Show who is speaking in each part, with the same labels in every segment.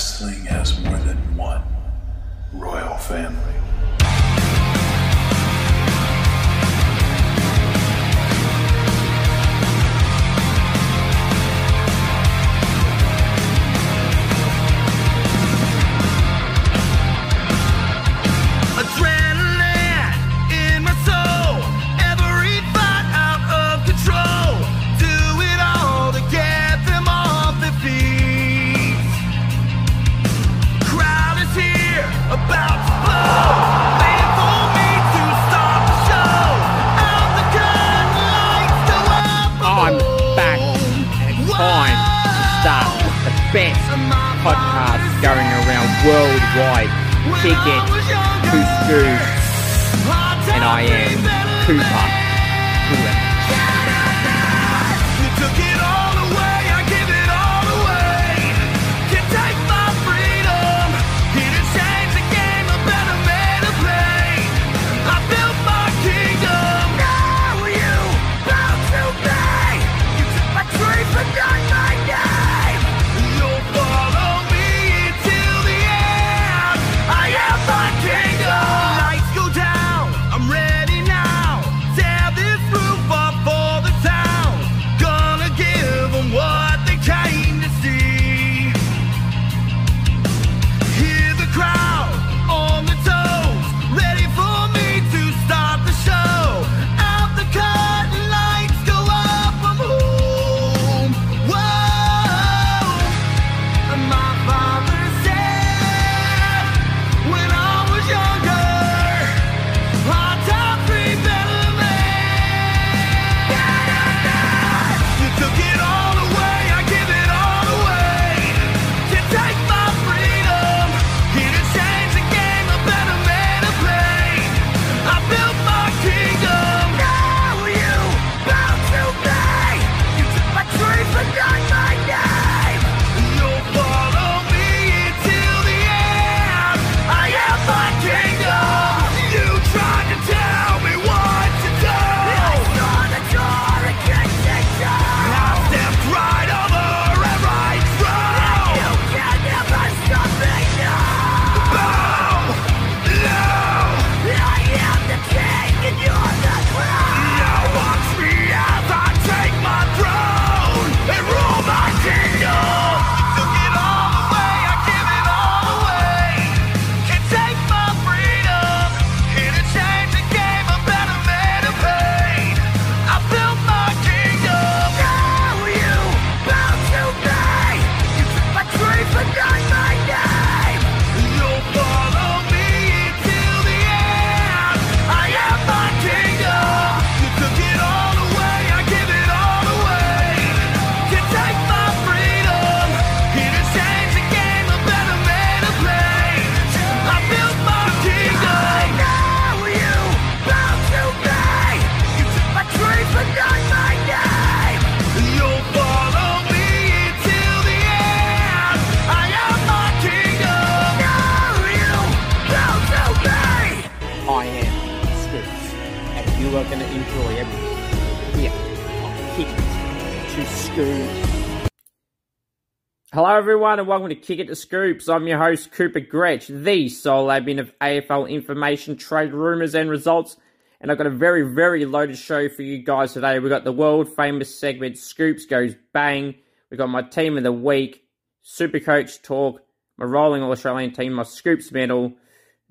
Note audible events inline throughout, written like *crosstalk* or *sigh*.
Speaker 1: wrestling has more than one royal family.
Speaker 2: Best podcast going around worldwide. To Scoob, and I am. Cooper. Everyone, and welcome to Kick It to Scoops. I'm your host, Cooper Gretch, the sole admin of AFL information, trade rumours, and results. And I've got a very, very loaded show for you guys today. We've got the world famous segment Scoops Goes Bang. We've got my team of the week, Super Coach Talk, my rolling All Australian team, my Scoops medal.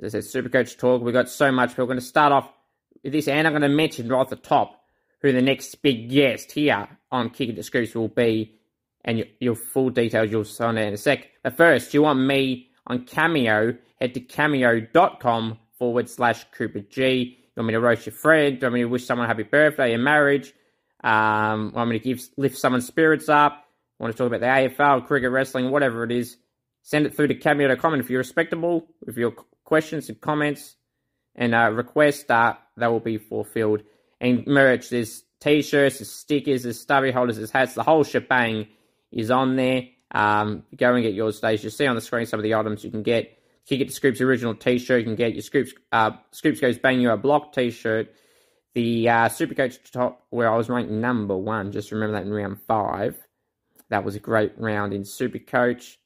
Speaker 2: As I said, Super Coach Talk. We've got so much. We're going to start off with this, and I'm going to mention right at the top who the next big guest here on Kick It to Scoops will be and your, your full details you'll sign out in a sec. But first, you want me on Cameo, head to cameo.com forward slash Cooper G. You want me to roast your friend? You want me to wish someone happy birthday, a marriage? Um, want me to give lift someone's spirits up? Want to talk about the AFL, cricket, wrestling, whatever it is? Send it through to cameo.com. And if you're respectable with your questions and comments and uh, requests, uh, that will be fulfilled. And merch, there's t-shirts, there's stickers, there's stubby holders, there's hats, the whole shebang is on there. Um, go and get yours today. You see on the screen some of the items you can get. You can get the Scoops original T-shirt. You can get your Scoops uh, Scoops goes bang you a block T-shirt. The uh, Supercoach top where I was ranked number one. Just remember that in round five. That was a great round in Supercoach.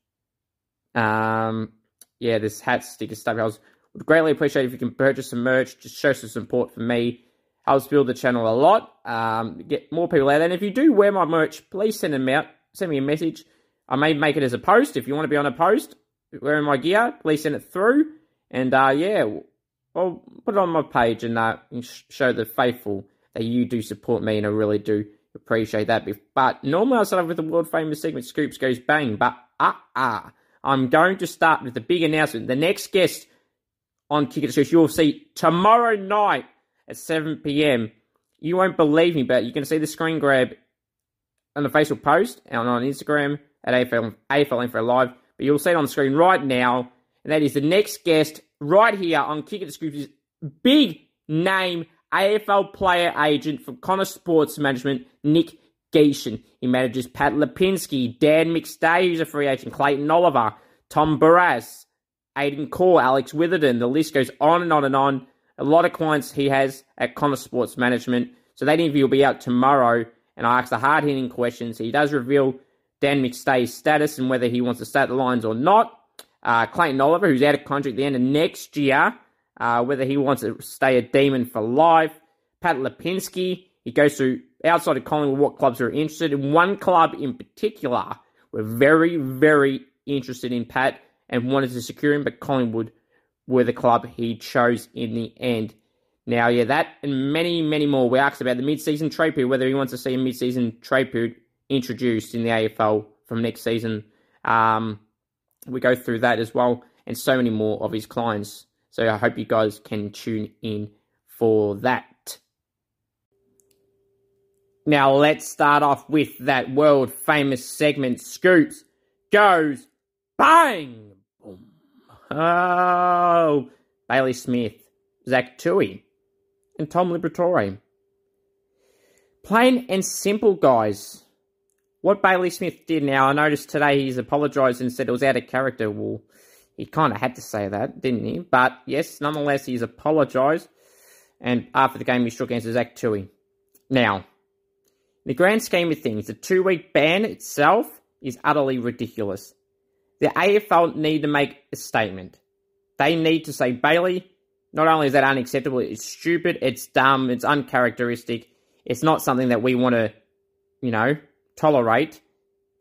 Speaker 1: Um, yeah, this hat sticker stuff. I was, would greatly appreciate if you can purchase some merch. Just show some support for me. Helps build the channel a lot. Um, get more people out. And if you do wear my merch, please send them out. Send me a message. I may make it as a post. If you want to be on a post wearing my gear, please send it through. And uh, yeah, I'll put it on my page and uh, show the faithful that you do support me, and I really do appreciate that. But normally I start off with the world famous segment Scoops Goes Bang, but ah uh, ah, uh, I'm going to start with the big announcement. The next guest on Kick It Scoops you'll see tomorrow night at 7 p.m. You won't believe me, but you can see the screen grab on the Facebook post and on Instagram at AFL, AFL Info Live. But you'll see it on the screen right now, and that is the next guest right here on Kick It Scoops big name AFL player agent for Connor Sports Management, Nick Gieschen. He manages Pat Lipinski, Dan McStay, who's a free agent, Clayton Oliver, Tom Barrass, Aidan Corr, Alex Witherden. The list goes on and on and on. A lot of clients he has at Connor Sports Management. So that interview will be out tomorrow, and I ask the hard hitting questions. He does reveal Dan McStay's status and whether he wants to start the Lions or not. Uh, Clayton Oliver, who's out of contract at the end of next year, uh, whether he wants to stay a demon for life. Pat Lipinski, he goes through outside of Collingwood what clubs are interested in. One club in particular, we're very, very interested in Pat and wanted to secure him, but Collingwood were the club he chose in the end. Now, yeah, that and many, many more. We asked about the mid-season trade period, whether he wants to see a mid-season trade period introduced in the AFL from next season. Um, we go through that as well, and so many more of his clients. So I hope you guys can tune in for that. Now let's start off with that world famous segment. Scoops goes bang. Boom. Oh, Bailey Smith, Zach Tuohy, and Tom Liberatore. Plain and simple, guys. What Bailey Smith did now, I noticed today he's apologised and said it was out of character. Well, he kind of had to say that, didn't he? But yes, nonetheless, he's apologised. And after the game, he shook hands with Zach Tuohy. Now, in the grand scheme of things, the two week ban itself is utterly ridiculous. The AFL need to make a statement. They need to say, Bailey, not only is that unacceptable, it's stupid, it's dumb, it's uncharacteristic, it's not something that we want to, you know, tolerate,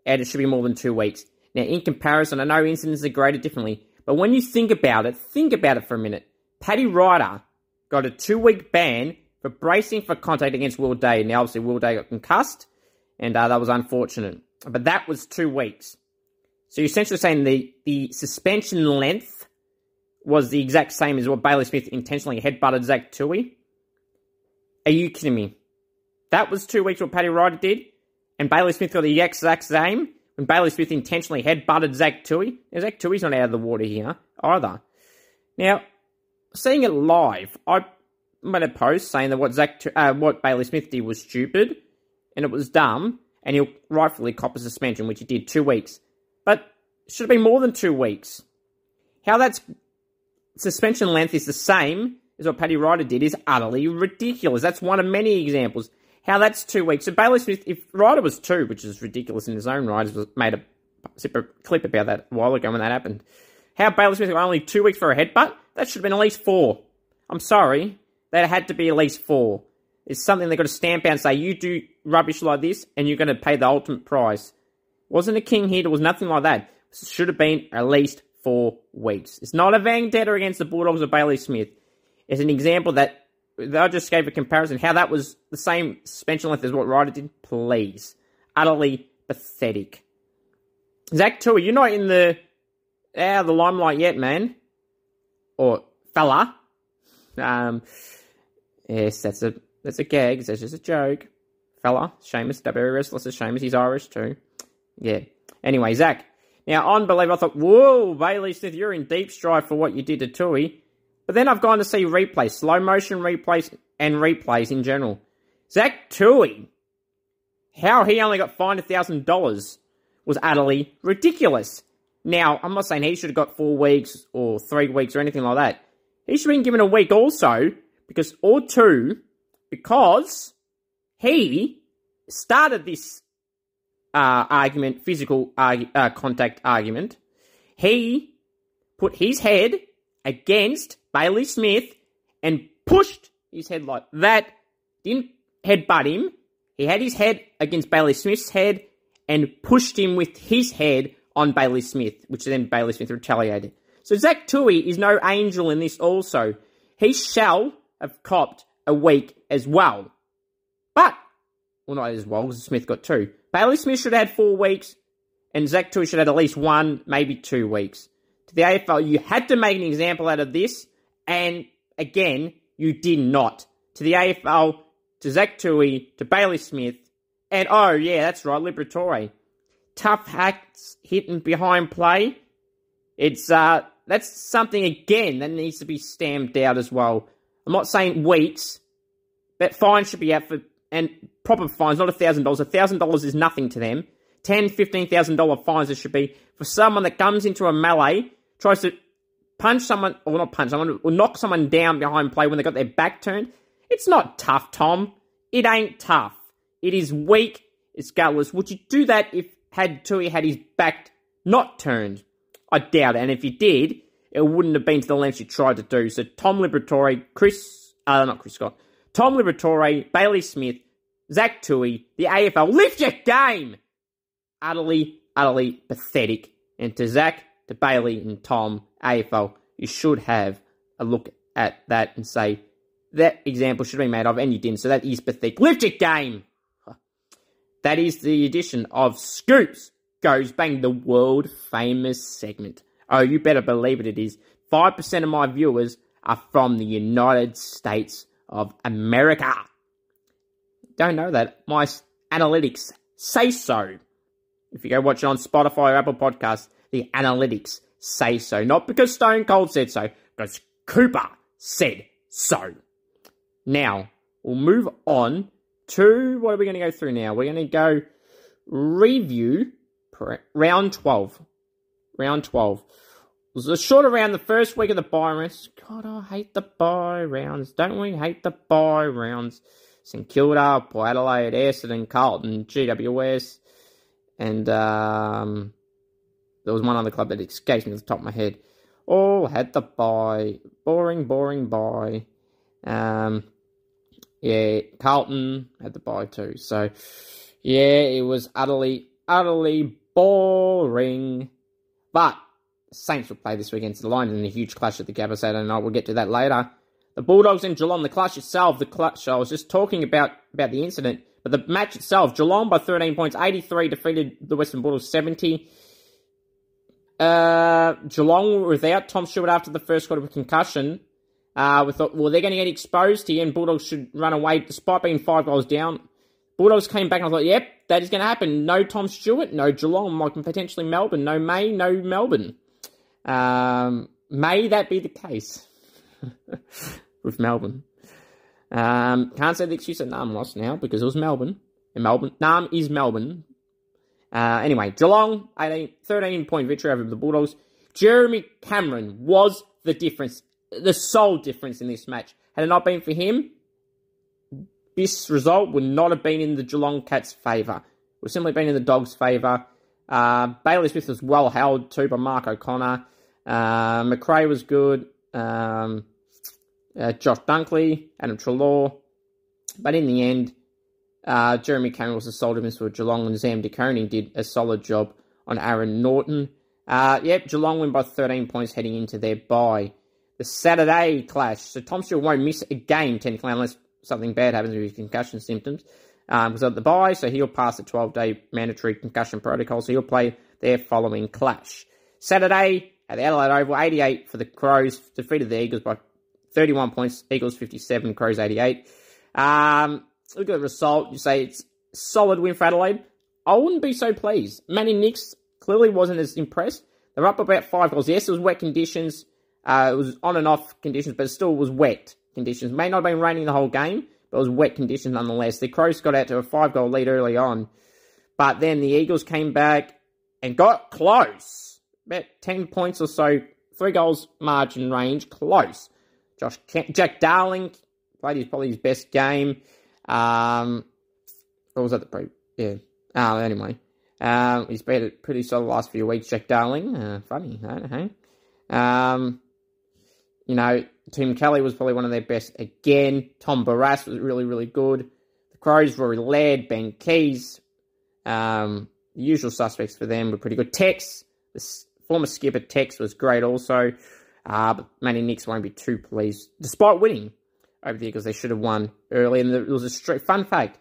Speaker 1: and it should be more than two weeks. Now, in comparison, I know incidents are graded differently, but when you think about it, think about it for a minute. Paddy Ryder got a two week ban for bracing for contact against Will Day. Now, obviously, Will Day got concussed, and uh, that was unfortunate. But that was two weeks. So you're essentially saying the, the suspension length was the exact same as what Bailey Smith intentionally headbutted Zach Tuohy? Are you kidding me? That was two weeks what Paddy Ryder did, and Bailey Smith got the exact same when Bailey Smith intentionally headbutted Zach Tuohy. Now, Zach Tuohy's not out of the water here either. Now, seeing it live, I made a post saying that what Zach, uh, what Bailey Smith did was stupid and it was dumb, and he'll rightfully cop a suspension, which he did two weeks. But should have been more than two weeks. How that's suspension length is the same as what Paddy Ryder did is utterly ridiculous. That's one of many examples how that's two weeks. So Bailey Smith, if Ryder was two, which is ridiculous in his own right, made a clip about that a while ago when that happened. How Bailey Smith only two weeks for a headbutt? That should have been at least four. I'm sorry, that had to be at least four. It's something they've got to stamp out and say, you do rubbish like this, and you're going to pay the ultimate price. Wasn't a king hit, it was nothing like that. Should have been at least four weeks. It's not a vendetta against the Bulldogs or Bailey Smith. It's an example that I just gave a comparison how that was the same suspension length as what Ryder did. Please, utterly pathetic. Zach Tuohy, you're not in the out of the limelight yet, man, or fella. Um, yes, that's a that's a gag. That's just a joke, fella. Seamus, W restless as Seamus. He's Irish too. Yeah. Anyway, Zach. Now, unbelievable. I thought, whoa, Bailey Smith, you're in deep strife for what you did to Tuohy. But then I've gone to see replays, slow motion replays, and replays in general. Zach Tuohy, how he only got fined $1,000 was utterly ridiculous. Now, I'm not saying he should have got four weeks or three weeks or anything like that. He should have been given a week also, because, or two, because he started this uh, argument, physical uh, contact argument. he put his head against Bailey Smith and pushed his head like that. Didn't headbutt him. He had his head against Bailey Smith's head and pushed him with his head on Bailey Smith, which then Bailey Smith retaliated. So Zach Tuohy is no angel in this also. He shall have copped a week as well. But, well, not as well, because Smith got two. Bailey Smith should have had four weeks, and Zach Tuohy should have had at least one, maybe two weeks. To the AFL, you had to make an example out of this, and again, you did not. To the AFL, to Zach Tuohy, to Bailey Smith, and oh yeah, that's right, Liberatore. Tough hacks hitting behind play. It's uh that's something again that needs to be stamped out as well. I'm not saying weeks, but fines should be out for and proper fines, not a thousand dollars. A thousand dollars is nothing to them. Ten, fifteen thousand dollar fines it should be for someone that comes into a melee, tries to punch someone or not punch someone, or knock someone down behind play when they got their back turned. It's not tough, Tom. It ain't tough. It is weak. It's gutless. Would you do that if had Tuohy had his back not turned? I doubt it. And if you did, it wouldn't have been to the lengths you tried to do. So Tom Liberatore, Chris, uh, not Chris Scott, Tom Liberatore, Bailey Smith, Zach Tuohy, the AFL, lift your game! Utterly, utterly pathetic. And to Zach, to Bailey, and Tom, AFL, you should have a look at that and say, that example should be made of, and you didn't, so that is pathetic. Lift your game! That is the edition of Scoops Goes Bang, the world famous segment. Oh, you better believe it, it is. 5% of my viewers are from the United States of America. Don't know that. My analytics say so. If you go watch it on Spotify or Apple Podcasts, the analytics say so. Not because Stone Cold said so, because Cooper said so. Now, we'll move on to what are we going to go through now? We're going to go review round 12. Round 12. Was a shorter round the first week of the bye rounds. God, I hate the bye rounds. Don't we hate the bye rounds? St Kilda, Port Adelaide, Essendon, Carlton, GWS, and um, there was one other club that escapes me off the top of my head. All had the bye. Boring, boring bye. Um, yeah, Carlton had the bye too. So, yeah, it was utterly, utterly boring. But Saints will play this week against the Lions in a huge clash at the Gabba Saturday night. We'll get to that later. The Bulldogs and Geelong, the clash itself, the clash, I was just talking about, about the incident, but the match itself, Geelong by 13 points, 83 defeated the Western Bulldogs 70. Uh, Geelong without Tom Stewart after the first quarter with concussion. Uh, we thought, well, they're going to get exposed here, and Bulldogs should run away despite being five goals down. Bulldogs came back, and I thought, yep, that is going to happen. No Tom Stewart, no Geelong, like potentially Melbourne, no May, no Melbourne. Um, may that be the case *laughs* with Melbourne? Um, can't say the excuse that Nam lost now because it was Melbourne. And Melbourne, Nam is Melbourne. Uh, anyway, Geelong, 18, 13 point victory over the Bulldogs. Jeremy Cameron was the difference the sole difference in this match. Had it not been for him, this result would not have been in the Geelong Cats' favour. It would simply been in the Dogs' favour. Uh, Bailey Smith was well held too by Mark O'Connor. Uh, McRae was good. Um, uh, Josh Dunkley, Adam Treloar. But in the end, uh, Jeremy Cameron was a solid difference for Geelong, and Sam De Koning did a solid job on Aaron Naughton. Uh, yep, Geelong win by 13 points heading into their bye the Saturday clash. So Tom Stewart won't miss a game technically unless something bad happens with his concussion symptoms. Um, because of the bye, so he'll pass the 12 day mandatory concussion protocol, so he'll play their following clash. Saturday at the Adelaide Oval, 88 for the Crows, defeated the Eagles by 31 points, Eagles 57, Crows 88. Um, look at the result, you say it's solid win for Adelaide. I wouldn't be so pleased. Manny Nicks clearly wasn't as impressed. They're up about five goals. Yes, it was wet conditions. Uh, it was on and off conditions, but it still was wet conditions. May not have been raining the whole game, but it was wet conditions nonetheless. The Crows got out to a five goal lead early on, but then the Eagles came back and got close. About 10 points or so, three goals margin range, close. Josh Kent, Jack Darling played his probably his best game. Um, was that the pre? Yeah. Uh, anyway, Um, he's been pretty solid last few weeks. Jack Darling, uh, funny, hey. Um, you know, Tim Kelly was probably one of their best again. Tom Barrass was really, really good. The Crows, Rory Laird, Ben Keays, um, the usual suspects for them were pretty good. Tex, the former skipper Tex was great also. Uh, but Manny Nicks won't be too pleased, despite winning over the Eagles. They should have won early. And there was a straight fun fact.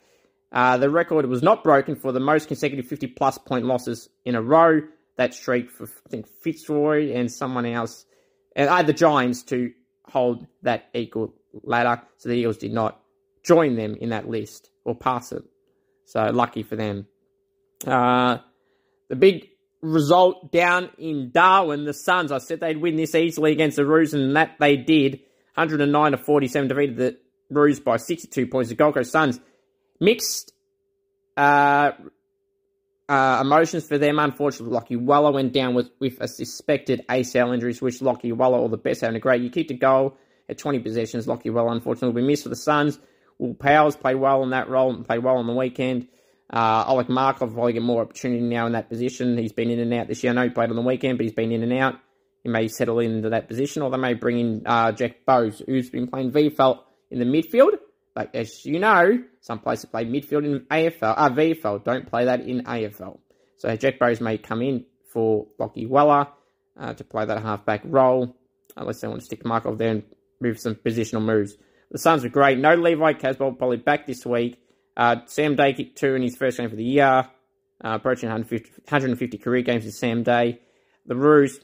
Speaker 1: Uh, the record was not broken for the most consecutive 50 plus point losses in a row. That streak for, I think, Fitzroy and someone else, and I had the Giants to hold that equal ladder. So the Eagles did not join them in that list or pass it. So lucky for them. Uh, the big result down in Darwin, the Suns, I said they'd win this easily against the Roos, and that they did. 109 to 47, defeated the Roos by 62 points. The Gold Coast Suns mixed uh, uh, emotions for them. Unfortunately, Lachie Weller went down with, with a suspected ACL injury, which Lachie Weller all the best, having a great. You keep a goal at 20 possessions. Lachie Weller, unfortunately, will be missed for the Suns. Will Powers played well in that role and played well on the weekend. Uh, Oleg Markov probably get more opportunity now in that position. He's been in and out this year. I know he played on the weekend, but he's been in and out. He may settle into that position, or they may bring in uh, Jack Bowes, who's been playing VFL in the midfield. But as you know, some places play midfield in AFL, uh, VFL, don't play that in AFL. So Jack Bowes may come in for Lachie Weller uh, to play that halfback role, unless they want to stick Markov there and move some positional moves. The Suns are great. No Levi Casboult, probably back this week. Uh, Sam Day kicked two in his first game for the year, uh, approaching 150, 150 career games with Sam Day. The Roos,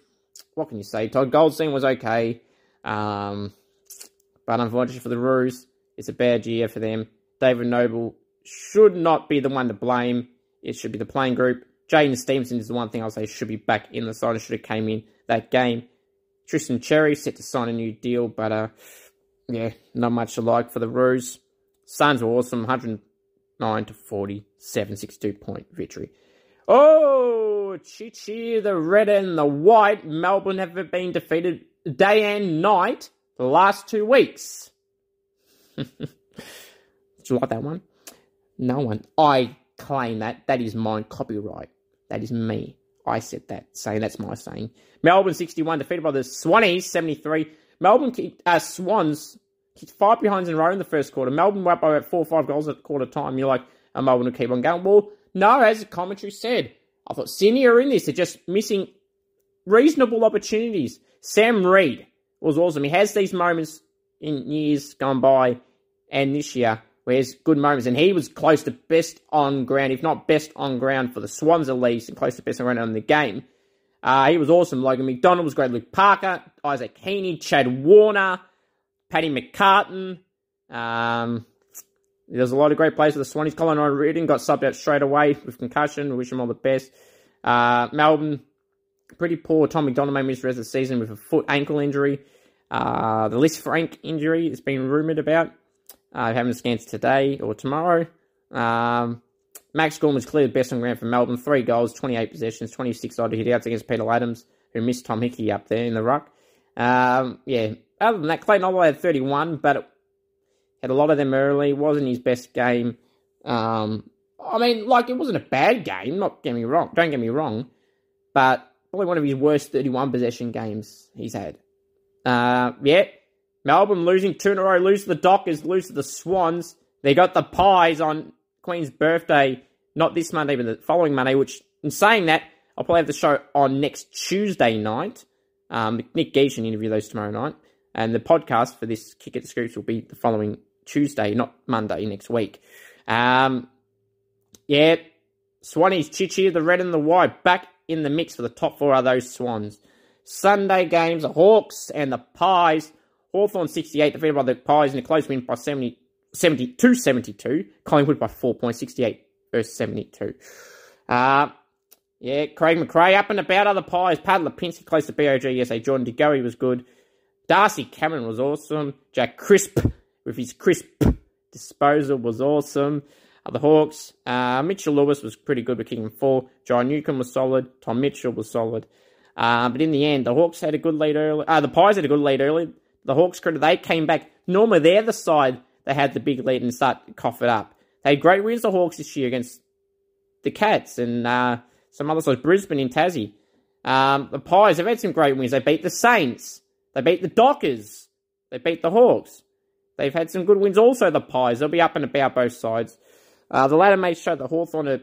Speaker 1: what can you say? Todd Goldstein was okay, um, but unfortunately for the Roos, it's a bad year for them. David Noble should not be the one to blame. It should be the playing group. Jaidyn Stephenson is the one thing I'll say should be back in the side and should have came in that game. Tristan Xerri set to sign a new deal, but uh, yeah, not much to like for the Roos. Suns were awesome, 109 to 47, 62 point victory. Oh, Chichi, the red and the white. Melbourne have been defeated day and night the last two weeks. *laughs* Did you like that one? No one. I claim that. That is mine. Copyright. That is me. I said that. Saying that's my saying. Melbourne 61 defeated by the Swannies 73. Melbourne uh, Swans five behinds in a row in the first quarter. Melbourne were up by about four or five goals at quarter time. You're like, oh, Melbourne will keep on going. Well, no, as the commentary said, I thought Sydney are in this. They're just missing reasonable opportunities. Sam Reid was awesome. He has these moments in years gone by and this year where he has good moments. And he was close to best on ground, if not best on ground for the Swans at least, and close to best on ground in the game. Uh, he was awesome. Logan McDonald was great. Luke Parker, Isaac Heaney, Chad Warner, Paddy McCartan. Um, there's a lot of great players for the Swannies. Colin Reardon got subbed out straight away with concussion. We wish him all the best. Uh, Melbourne, pretty poor. Tom McDonald may miss the rest of the season with a foot ankle injury. Uh, the Lisfranc injury has been rumoured about. Uh, having scans today or tomorrow. Um, Max Gorman was clearly the best on ground for Melbourne. Three goals, 28 possessions, 26 odd hit outs against Peter Adams, who missed Tom Hickey up there in the ruck. Um, yeah, other than that, Clayton Oliver had 31, but it had a lot of them early. Wasn't his best game. Um, I mean, like, it wasn't a bad game, not get me wrong, don't get me wrong, but probably one of his worst 31 possession games he's had. Uh, yeah, Melbourne losing two in a row, lose to the Dockers, lose to the Swans. They got the Pies on Queen's birthday, not this Monday, but the following Monday, which, in saying that, I'll probably have the show on next Tuesday night. Um, Nick Gieschen interview those tomorrow night. And the podcast for this Kick at the Scoops will be the following Tuesday, not Monday next week. Um, yeah, Swannies, Chichi, the red and the white, back in the mix for the top four are those Swans. Sunday games, the Hawks and the Pies. Hawthorn 68 defeated by the Pies in a close win by 70, 72 72. Collingwood by 4 points, 68 versus 72. Uh, yeah, Craig McRae up and about other Pies. Pat Lipinski close to BOG. Yes. Jordan De Goey was good. Darcy Cameron was awesome. Jack Crisp with his crisp disposal was awesome. Uh, the Hawks, uh, Mitchell Lewis was pretty good with kicking four. John Newcombe was solid. Tom Mitchell was solid. Uh, but in the end, the Hawks had a good lead early. Uh, the Pies had a good lead early. The Hawks they came back. Normally they're the side that had the big lead and start cough it up. They had great wins the Hawks this year against the Cats, and uh, some other sides. Brisbane in Tassie. Um, the Pies have had some great wins. They beat the Saints. They beat the Dockers. They beat the Hawks. They've had some good wins also, the Pies. They'll be up and about both sides. Uh, the latter may show that Hawthorn are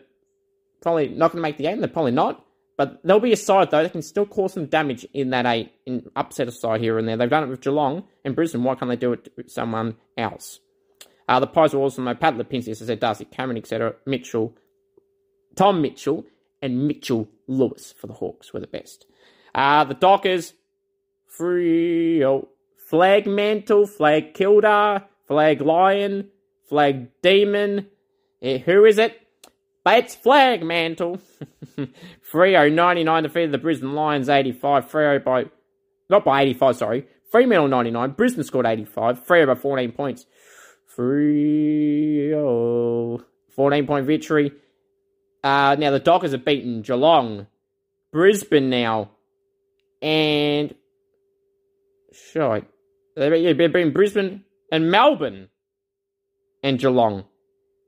Speaker 1: probably not going to make the game. They're probably not. But there'll be a side, though, that can still cause some damage in that eight, in upset a side here and there. They've done it with Geelong and Brisbane. Why can't they do it with someone else? Uh, the Pies are also know Pat Lipinski, as I said, Darcy Cameron, etc. Mitchell, Tom Mitchell, and Mitchell Lewis for the Hawks were the best. Uh, the Dockers, free, oh, Flag Mantle, Flag Kilda, Flag Lion, Flag Demon. Who is it? But it's Flag Mantle. *laughs* Freo 99 defeated the Brisbane Lions 85. Freo by, not by 85, sorry. Fremantle 99. Brisbane scored 85. Freo by 14 points. Freo. 14 point victory. Uh, now the Dockers have beaten Geelong, Brisbane now, and sure, they've been Brisbane and Melbourne and Geelong.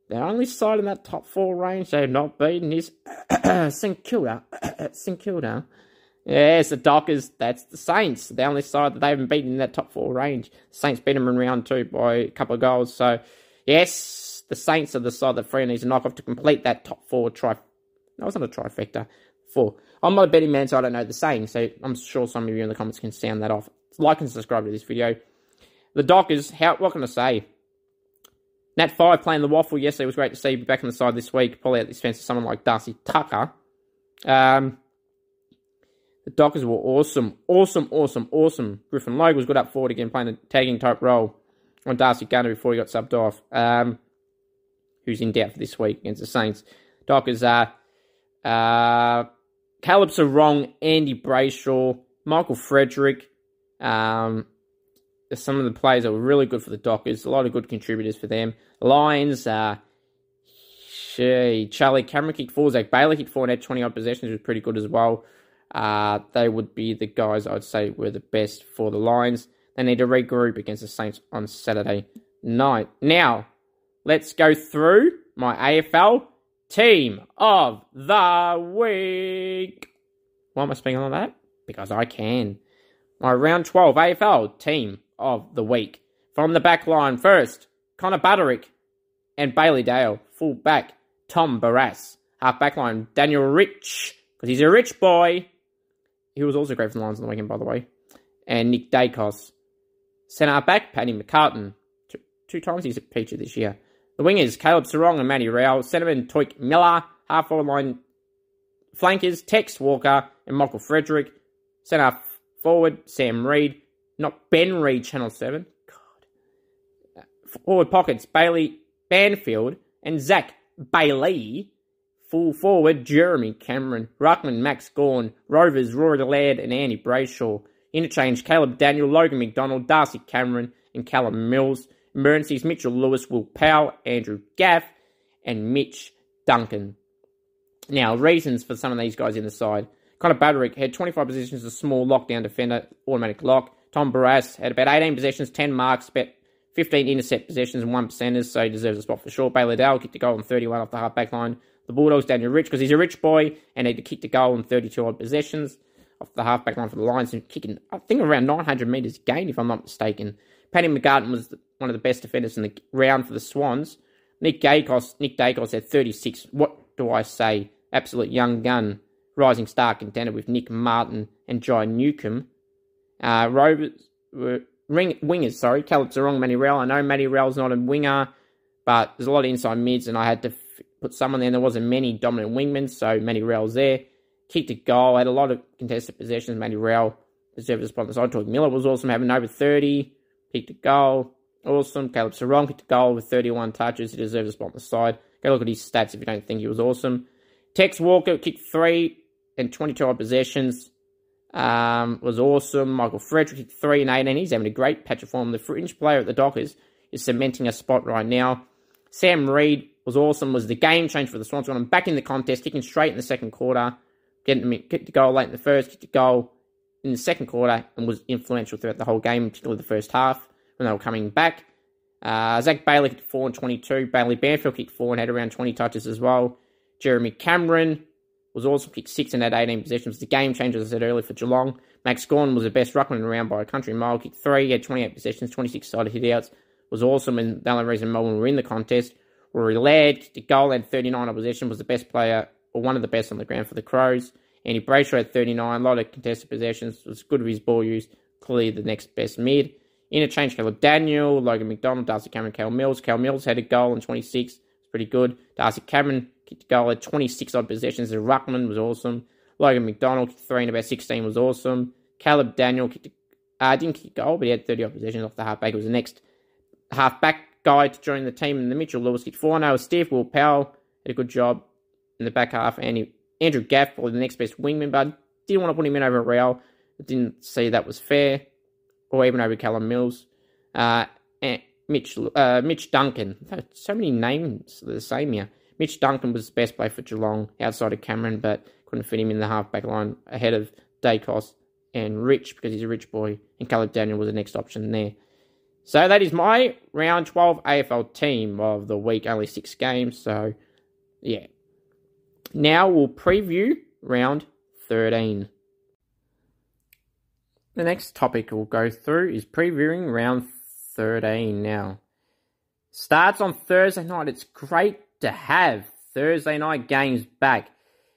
Speaker 1: The only side in that top four range they've not beaten is *coughs* St Kilda. *coughs* St Kilda. Yes, the Dockers, that's the Saints. The only side that they haven't beaten in that top four range. Saints beat them in round two by a couple of goals. So, yes, the Saints are the side that Freo needs to knock off to complete that top four tri. No, it's not a trifecta. Four. I'm not a betting man, so I don't know the saying. So I'm sure some of you in the comments can sound that off. Like and subscribe to this video. The Dockers, how what can I say? Nat Fyfe playing the WAFL yesterday was great to see. Back on the side this week, probably at the expense of someone like Darcy Tucker. Um, the Dockers were awesome, awesome, awesome, awesome. Griffin Logue was good up forward again, playing a tagging type role on Darcy Gardiner before he got subbed off. Um, who's in doubt for this week against the Saints. Dockers are uh, Caleb Serong, Andy Brayshaw, Michael Frederick. Um, some of the players that were really good for the Dockers. A lot of good contributors for them. Lions, uh, Charlie Cameron kicked four. Zach Bailey kicked four and had 20 odd possessions, was pretty good as well. Uh, they would be the guys I'd say were the best for the Lions. They need to regroup against the Saints on Saturday night. Now, let's go through my AFL team of the week. Why am I speaking on that? Because I can. My round 12 AFL team of the week. From the back line, first, Connor Budarick and Bailey Dale. Full back, Tom Barrass. Half back line, Daniel Rich, because he's a rich boy. He was also great for the Lions on the weekend, by the way. And Nick Daicos. Centre back, Paddy McCartan. Two, times he's a feature this year. The wingers, Caleb Serong and Matty Rowell. Centreman, Touk Miller. Half forward line, flankers, Tex Walker and Michael Frederick. Centre forward, Sam Reid not Ben Reid, Channel 7. God. Forward pockets, Bailey Banfield and Zach Bailey. Full forward, Jeremy Cameron. Ruckman, Max Gawn. Rovers, Rory Laird and Andy Brayshaw. Interchange, Caleb Daniel, Logan McDonald, Darcy Cameron and Callum Mills. Emergencies, Mitchell Lewis, Will Powell, Andrew Gaff, and Mitch Duncan. Now, reasons for some of these guys in the side. Connor Budarick had 25 positions as a small lockdown defender, automatic lock. Tom Barrass had about 18 possessions, 10 marks, about 15 intercept possessions, and 1 percenters, so he deserves a spot for sure. Bailey Dale kicked a goal on 31 off the half back line. The Bulldogs, Daniel Rich, because he's a rich boy, and he kicked a goal on 32 odd possessions off the half back line for the Lions, and kicking, I think, around 900 metres gain, if I'm not mistaken. Paddy McCartan was one of the best defenders in the round for the Swans. Nick Daicos, Nick Daicos had 36. What do I say? Absolute young gun. Rising star contender with Nick Martin and Jai Newcombe. Uh, Rovers were ring, wingers, sorry. Caleb Serong, Matty Rowell. I know Matty Rowell's not a winger, but there's a lot of inside mids, and I had to f- put someone there. There wasn't many dominant wingmen, so Matty Rowell's there. Kicked a goal, had a lot of contested possessions. Matty Rowell deserved a spot on the side. Touk Miller was awesome, having over 30. Kicked a goal. Awesome. Caleb Serong kicked a goal with 31 touches. He deserves a spot on the side. Go look at his stats if you don't think he was awesome. Tex Walker kicked three and 22 odd possessions um, was awesome. Michael Frederick, 3 and 8, and he's having a great patch of form. The fringe player at the Dockers is cementing a spot right now. Sam Reid was awesome, was the game change for the Swans. Got him back in the contest, kicking straight in the second quarter, getting kicked the goal late in the first, kicked the goal in the second quarter, and was influential throughout the whole game, particularly the first half when they were coming back. Uh, Zach Bailey kicked 4 and 22. Bailey Banfield kicked 4 and had around 20 touches as well. Jeremy Cameron was awesome. Kicked six and had 18 possessions. The game changer, as I said earlier, for Geelong. Max Gawn was the best ruckman around by a country mile. Kicked three, he had 28 possessions, 26 sided hitouts. Was awesome, and the only reason Melbourne were in the contest. Rory Laird the goal, had 39 opposition, was the best player, or one of the best on the ground for the Crows. Andy Brayshaw had 39, a lot of contested possessions, was good with his ball use, clearly the next best mid. Interchange Caleb Daniel, Logan McDonald, Darcy Cameron, Cal Mills. Cal Mills had a goal in 26, it's pretty good. Darcy Cameron kicked a goal at 26 odd possessions. The Ruckman was awesome. Logan McDonald kicked three in about 16 was awesome. Caleb Daniel kicked a, uh, didn't kick a goal, but he had 30 odd possessions off the halfback. It was the next halfback guy to join the team. And the Mitchell Lewis kicked four. No, Steve Will Powell had a good job in the back half. And he, Andrew Gaff, probably the next best wingman, but I didn't want to put him in over Real. I didn't see that was fair, or even over Callum Mills. Uh, Mitch, uh, Mitch Duncan. So many names the same here. Mitch Duncan was the best player for Geelong outside of Cameron, but couldn't fit him in the halfback line ahead of Daicos and Rich because he's a rich boy, and Caleb Daniel was the next option there. So that is my round 12 AFL team of the week, only six games. So, yeah. Now we'll preview round 13. The next topic we'll go through is previewing round 13 now. Starts on Thursday night. It's great to have Thursday night games back.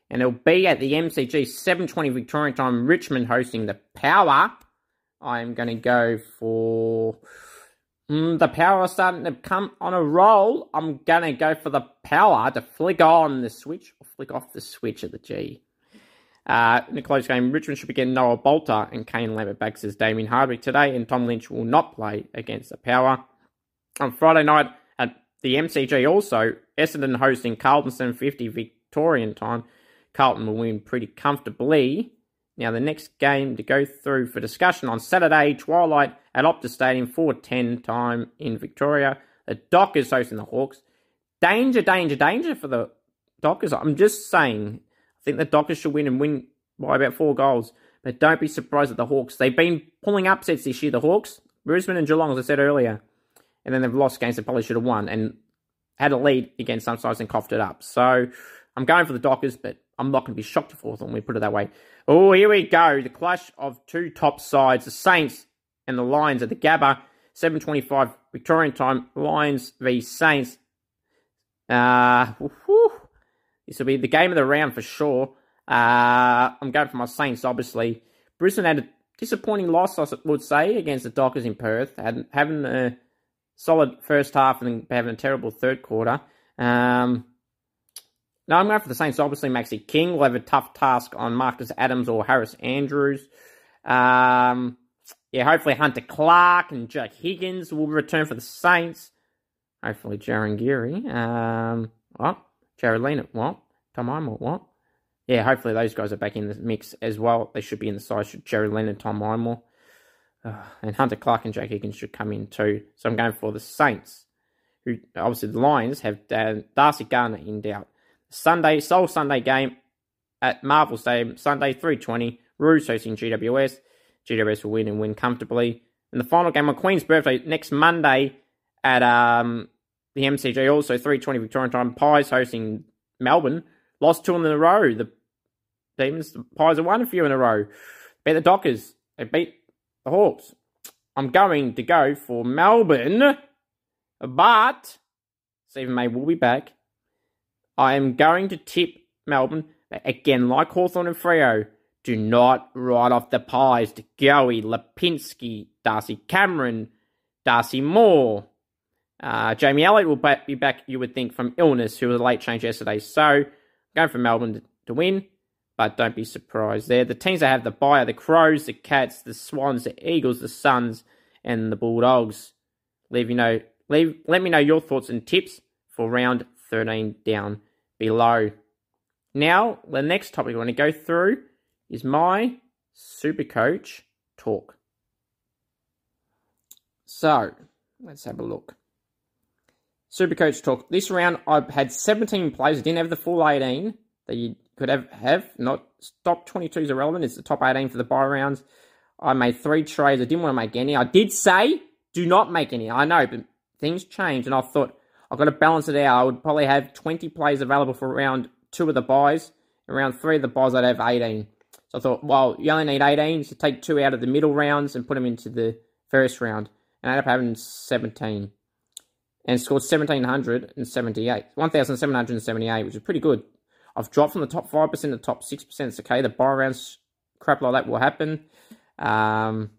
Speaker 1: And it'll be at the MCG 720 Victorian time, Richmond hosting the Power. I'm going to go for mm, the Power starting to come on a roll. I'm going to go for the Power to flick on the switch or flick off the switch at the G. Uh, in a close game, Richmond should begin Noah Balta and Kane Lambert back, says Damien Hardwick today, and Tom Lynch will not play against the Power. On Friday night at the MCG also, Essendon hosting Carlton 750 Victorian time. Carlton will win pretty comfortably. Now, the next game to go through for discussion on Saturday, Twilight at Optus Stadium, 4.10 time in Victoria. The Dockers hosting the Hawks. Danger, danger, danger for the Dockers. I'm just saying, I think the Dockers should win and win by about four goals. But don't be surprised at the Hawks. They've been pulling upsets this year, the Hawks. Brisbane and Geelong, as I said earlier. And then they've lost games they probably should have won and had a lead against some sides and coughed it up. So I'm going for the Dockers, but I'm not going to be shocked if Hawthorn, we put it that way. Oh, here we go. The clash of two top sides, the Saints and the Lions at the Gabba. 7.25 Victorian time, Lions v Saints. Uh, this will be the game of the round for sure. Uh, I'm going for my Saints, obviously. Brisbane had a disappointing loss, I would say, against the Dockers in Perth. Had, having a solid first half and then having a terrible third quarter. Um, I'm going for the Saints. Obviously, Maxi King will have a tough task on Marcus Adams or Harris Andrews. Um, yeah, hopefully Hunter Clark and Jack Higgins will return for the Saints. Hopefully Jarryn Geary. Um, what? Jared Lena, what? Tom Imel, what? Yeah, hopefully those guys are back in the mix as well. They should be in the side. Jared Lena, Tom Imel. Uh, *sighs* and Hunter Clark and Jack Higgins should come in too. So I'm going for the Saints, who obviously the Lions have Darcy Gardiner in doubt. Sunday, Soul Sunday game at Marvel Stadium, Sunday 320. Roos hosting GWS. GWS will win and win comfortably. And the final game on Queen's birthday next Monday at um, the MCG, also 320 Victorian time. Pies hosting Melbourne. Lost two in a row. The Demons, the Pies have won a few in a row. Beat the Dockers. They beat the Hawks. I'm going to go for Melbourne, but Steven May will be back. I am going to tip Melbourne. Again, like Hawthorn and Freo, do not write off the pies to Goey, Lipinski, Darcy Cameron, Darcy Moore. Uh, Jamie Elliott will be back, you would think, from illness, who was a late change yesterday. So, going for Melbourne to win, but don't be surprised there. The teams that have the buy are the Crows, the Cats, the Swans, the Eagles, the Suns, and the Bulldogs. Leave you know, leave, let me know your thoughts and tips for round 13 down below. Now, the next topic I want to go through is my super coach talk. So, let's have a look. Super coach talk. This round, I had 17 players. I didn't have the full 18 that you could have. have. Not top 22 is irrelevant. It's the top 18 for the buy rounds. I made three trades. I didn't want to make any. I did say do not make any. I know, but things change, and I thought I've got to balance it out. I would probably have 20 players available for round two of the buys around three of the buys, I'd have 18. So I thought, well, you only need 18, so take two out of the middle rounds and put them into the first round. And I ended up having 17. And scored 1,778. 1,778, which is pretty good. I've dropped from the top 5% to the top 6%. It's okay. The bye rounds, crap like that will happen. Um,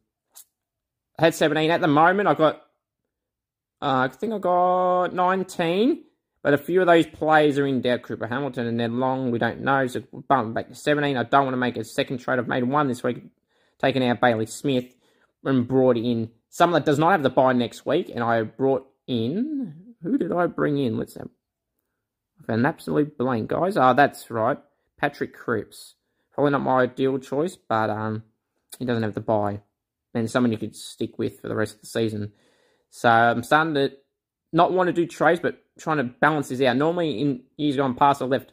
Speaker 1: I had 17. At the moment, I got, uh, I think I got 19. But a few of those players are in doubt. Cooper Hamilton and they're Long, we don't know. So bump back to 17. I don't want to make a second trade. I've made one this week, taking out Bailey Smith and brought in someone that does not have the bye next week. And I brought in, who did I bring in? Let's have an absolute blank, guys. Ah, oh, that's right. Patrick Cripps. Probably not my ideal choice, but um, he doesn't have the bye. And someone you could stick with for the rest of the season. So I'm starting to not want to do trades, but trying to balance this out. Normally, in years gone past, I left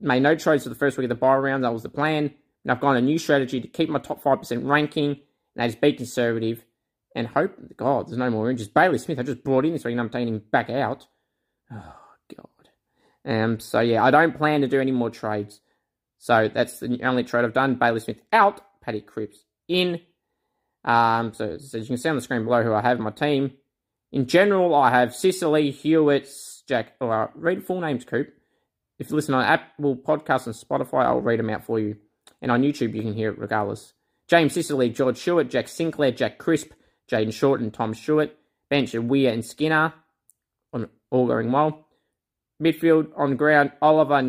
Speaker 1: made no trades for the first week of the bye round. That was the plan. And I've gone a new strategy to keep my top five percent ranking. And that is be conservative and hope. God, there's no more injuries. Bailey Smith, I just brought in this week, and I'm taking him back out. Oh. Um. So yeah, I don't plan to do any more trades. So that's the only trade I've done. Bailey Smith out. Paddy Cripps in. Um. So, so you can see on the screen below who I have in my team. In general, I have Sicily, Hewitt, Jack. Or uh, read full names, Coop. If you listen on Apple Podcasts and Spotify, I'll read them out for you. And on YouTube, you can hear it regardless. James Sicily, George Stewart, Jack Sinclair, Jack Crisp, Jayden Short, and Tom Stewart. Bench of Weir and Skinner, on all going well. Midfield on ground, Oliver,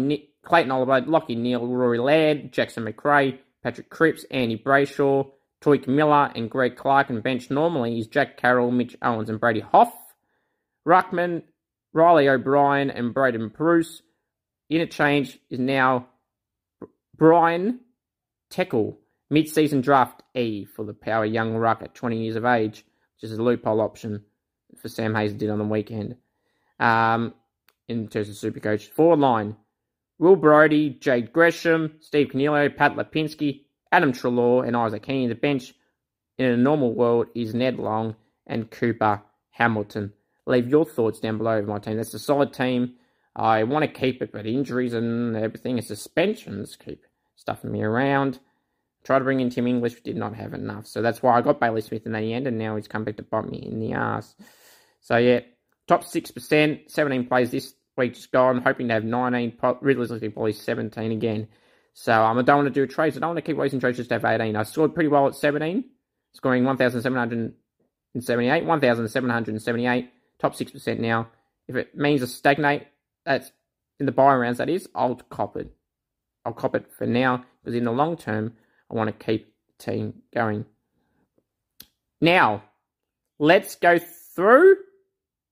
Speaker 1: Clayton Oliver, Lachie Neale, Rory Laird, Jackson Macrae, Patrick Cripps, Andy Brayshaw, Touk Miller and Greg Clark, and bench normally is Jack Carroll, Mitch Owens, and Brady Hoff. Ruckman, Riley O'Brien, and Braydon Preuss. Interchange is now Brynn Teakle, mid-season draft E for the Power Young Ruck at 20 years of age, which is a loophole option for Sam Hayes did on the weekend. Um, in terms of super coach, forward line, Will Brodie, Jade Gresham, Steve Canello, Pat Lipinski, Adam Treloar, and Isaac Heaney. The bench in a normal world is Ned Long and Cooper Hamilton. Leave your thoughts down below of my team. That's a solid team. I want to keep it, but injuries and everything and suspensions keep stuffing me around. Try to bring in Tim English, did not have enough. So that's why I got Bailey Smith in the end, and now he's come back to bite me in the ass. So yeah, top 6%, 17 plays this week just gone, hoping to have 19, realistically probably 17 again. So um, I don't want to do trades. I don't want to keep wasting trades just to have 18. I scored pretty well at 17, scoring 1,778, 1,778, top 6% now. If it means to stagnate, that's in the bye rounds, that is, I'll cop it. I'll cop it for now because in the long term, I want to keep the team going. Now, let's go through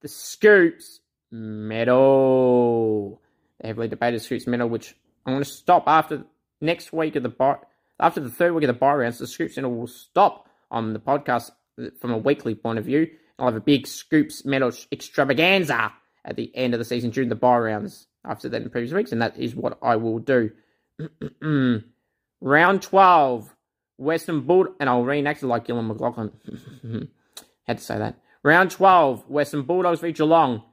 Speaker 1: the Scoops medal. The heavily debated Scoops medal, which I'm going to stop after next week of the bar. After the third week of the bye rounds, the Scoops Center will stop on the podcast uh, from a weekly point of view. I'll have a big Scoops medal extravaganza at the end of the season during the bye rounds after that in previous weeks, and that is what I will do. *clears throat* Round 12, Western Bull, and I'll reenact it like Gillon McLachlan. *laughs* Had to say that. Round 12, Western Bulldogs v Geelong.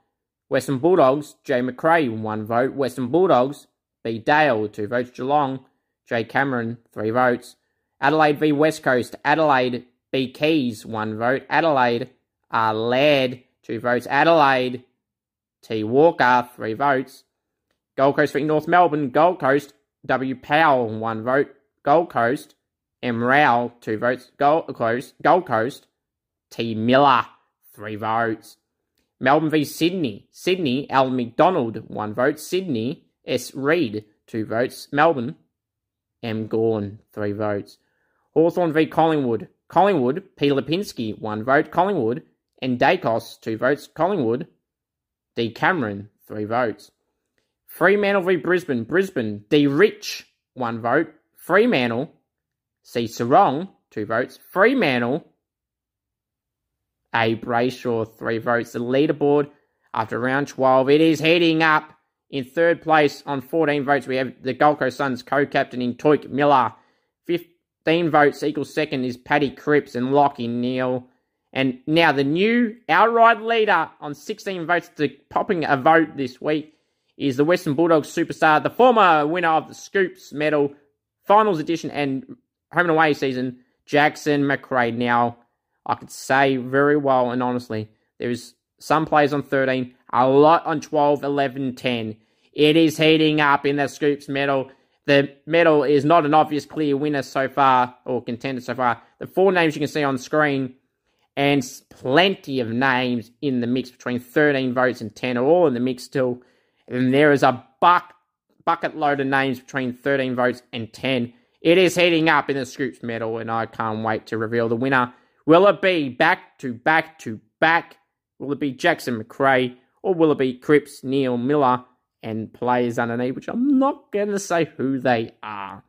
Speaker 1: Western Bulldogs, Jay Macrae, one vote. Western Bulldogs, B Dale, two votes. Geelong, Jay Cameron, three votes. Adelaide v West Coast, Adelaide B Keays, one vote. Adelaide R Laird, two votes. Adelaide T Walker, three votes. Gold Coast v North Melbourne, Gold Coast W Powell, one vote. Gold Coast M Rowell, two votes. Gold Coast, Gold Coast T Miller, three votes. Melbourne v Sydney, Sydney Al McDonald, one vote. Sydney S Reid, two votes. Melbourne M. Gawn, three votes. Hawthorn v Collingwood. Collingwood, P. Lipinski, one vote. Collingwood, and Daicos, two votes. Collingwood, D. Cameron, three votes. Fremantle v Brisbane. Brisbane, D. Rich, one vote. Fremantle, C. Serong, two votes. Fremantle, A. Brayshaw, three votes. The leaderboard after round 12, it is heading up. In third place on 14 votes, we have the Gold Coast Suns co-captaining Touk Miller. 15 votes equals second is Paddy Cripps and Lachie Neale. And now the new outright leader on 16 votes to popping a vote this week is the Western Bulldogs superstar, the former winner of the Scoops medal, finals edition, and home and away season, Jackson Macrae. Now, I could say very well and honestly, there's some players on 13, a lot on 12, 11, 10. It is heating up in the Scoops medal. The medal is not an obvious clear winner so far, or contender so far. The four names you can see on screen, and plenty of names in the mix between 13 votes and 10 are all in the mix still. And there is a buck, bucket load of names between 13 votes and 10. It is heating up in the Scoops medal, and I can't wait to reveal the winner. Will it be back to back to back? Will it be Jackson Macrae? Or will it be Cripps, Neale Miller, and players underneath, which I'm not going to say who they are.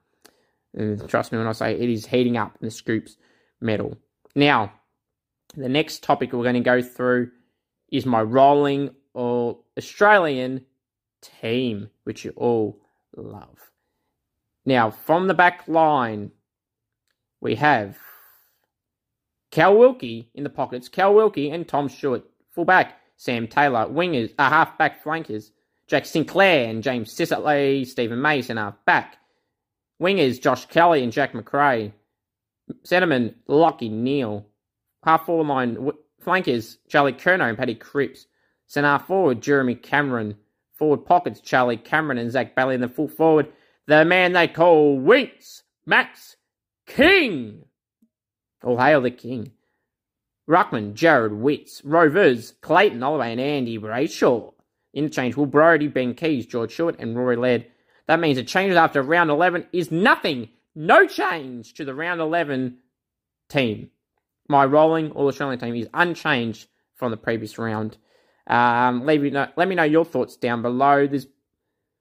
Speaker 1: And trust me when I say it is heating up in the Scoops medal. Now, the next topic we're going to go through is my rolling or Australian team, which you all love. Now, from the back line, we have Cal Wilkie in the pockets, Cal Wilkie and Tom Stewart, fullback, Sam Taylor, wingers, uh, half-back flankers, Jack Sinclair and James Sicily, Stephen Mason half back. Wingers, Josh Kelly and Jack Macrae. Centerman, Lachie Neale. Half forward line, w- flankers, Charlie Curnow and Paddy Cripps. Centre forward, Jeremy Cameron. Forward pockets, Charlie Cameron and Zac Bailey. And the full forward, the man they call Winks, Max King. All hail the King. Ruckman, Jarrod Witts. Rovers, Clayton Holloway and Andy Brayshaw. Interchange Will Brodie, Ben Keays, George Short, and Rory Laird. That means the changes after round 11 is nothing. No change to the round 11 team. My rolling All Australian team is unchanged from the previous round. Um, leave me know, let me know your thoughts down below. There's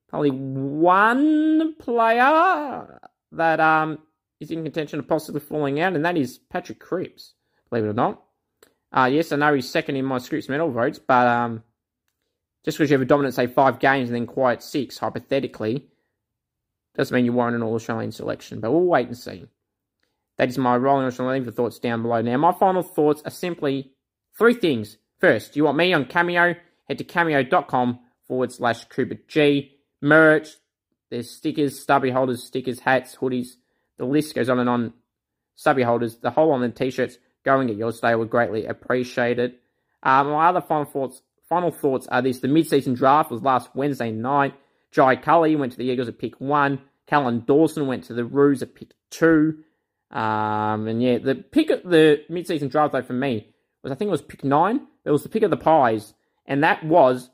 Speaker 1: probably one player that um, is in contention of possibly falling out, and that is Patrick Cripps, believe it or not. Uh, yes, I know he's second in my Scoops medal votes, but um, just because you have a dominant, say, five games and then quiet six, hypothetically, doesn't mean you warrant an All Australian selection. But we'll wait and see. That is my rolling Australian for thoughts down below. Now, my final thoughts are simply three things. First, you want me on Cameo? Head to cameo.com forward slash Cooper G. Merch, there's stickers, stubby holders, stickers, hats, hoodies. The list goes on and on. Stubby holders, the whole on the t shirts. Go and get yours today. Would greatly appreciate it. Um, my other final thoughts Final thoughts are this. The mid-season draft was last Wednesday night. Jai Culley went to the Eagles at pick one. Callan Dawson went to the Roos at pick two. Um, and yeah, the pick of the mid-season draft though for me was I think it was pick nine. It was the pick of the Pies, and that was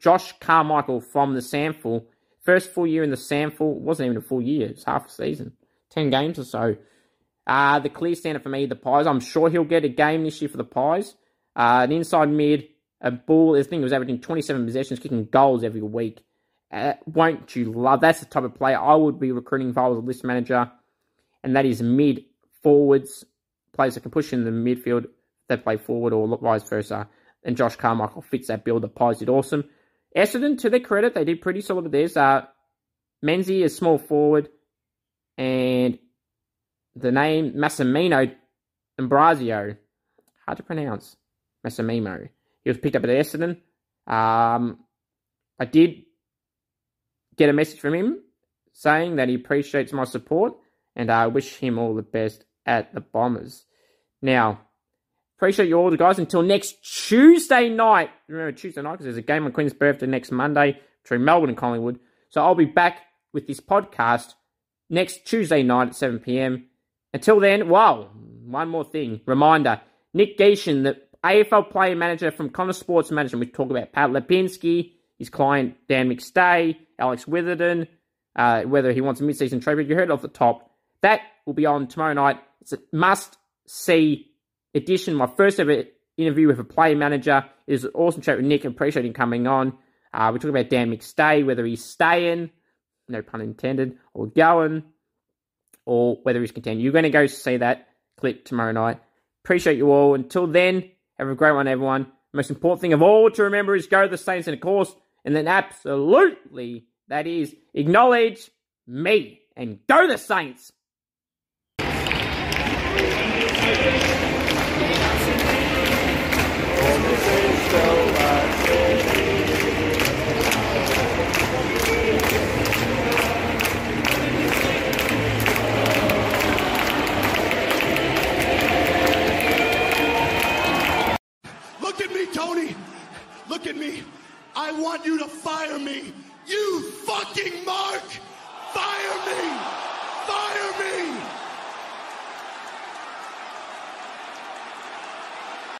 Speaker 1: Josh Carmichael from the SANFL. First full year in the SANFL wasn't even a full year; it's half a season, ten games or so. Uh, the clear standard for me, the Pies. I'm sure he'll get a game this year for the Pies. Uh, an inside mid a ball. Think he was averaging 27 possessions, kicking goals every week. Uh, won't you love? That's the type of player I would be recruiting if I was a list manager, and that is mid forwards, players that can push in the midfield that play forward or vice versa. And Josh Carmichael fits that bill. The Pies did awesome. Essendon, to their credit, they did pretty solid with theirs. Uh, Menzie is small forward, and the name Massimino D'Ambrosio, hard to pronounce, Massimino. He was picked up at Essendon. Um, I did get a message from him saying that he appreciates my support and I wish him all the best at the Bombers. Now, appreciate you all, the guys. Until next Tuesday night. Remember Tuesday night because there's a game on Queen's birthday next Monday between Melbourne and Collingwood. So I'll be back with this podcast next Tuesday night at 7 p.m. Until then, wow, one more thing. Reminder Nick Gieschen, the AFL player manager from Connor Sports Management. We talk about Pat Lipinski, his client Dan McStay, Alex Witherden, uh, whether he wants a mid-season trade. But you heard it off the top. That will be on tomorrow night. It's a must-see edition. My first ever interview with a player manager. It is an awesome chat with Nick. Appreciate him coming on. Uh, we talk about Dan McStay, whether he's staying, no pun intended, or going, or whether he's continuing. You're going to go see that clip tomorrow night. Appreciate you all. Until then, have a great one, everyone. Most important thing of all to remember is go to the Saints, and of course, and then absolutely, that is, acknowledge me and go the Saints.
Speaker 2: Tony, look at me. I want you to fire me. You fucking Mark! Fire me! Fire me!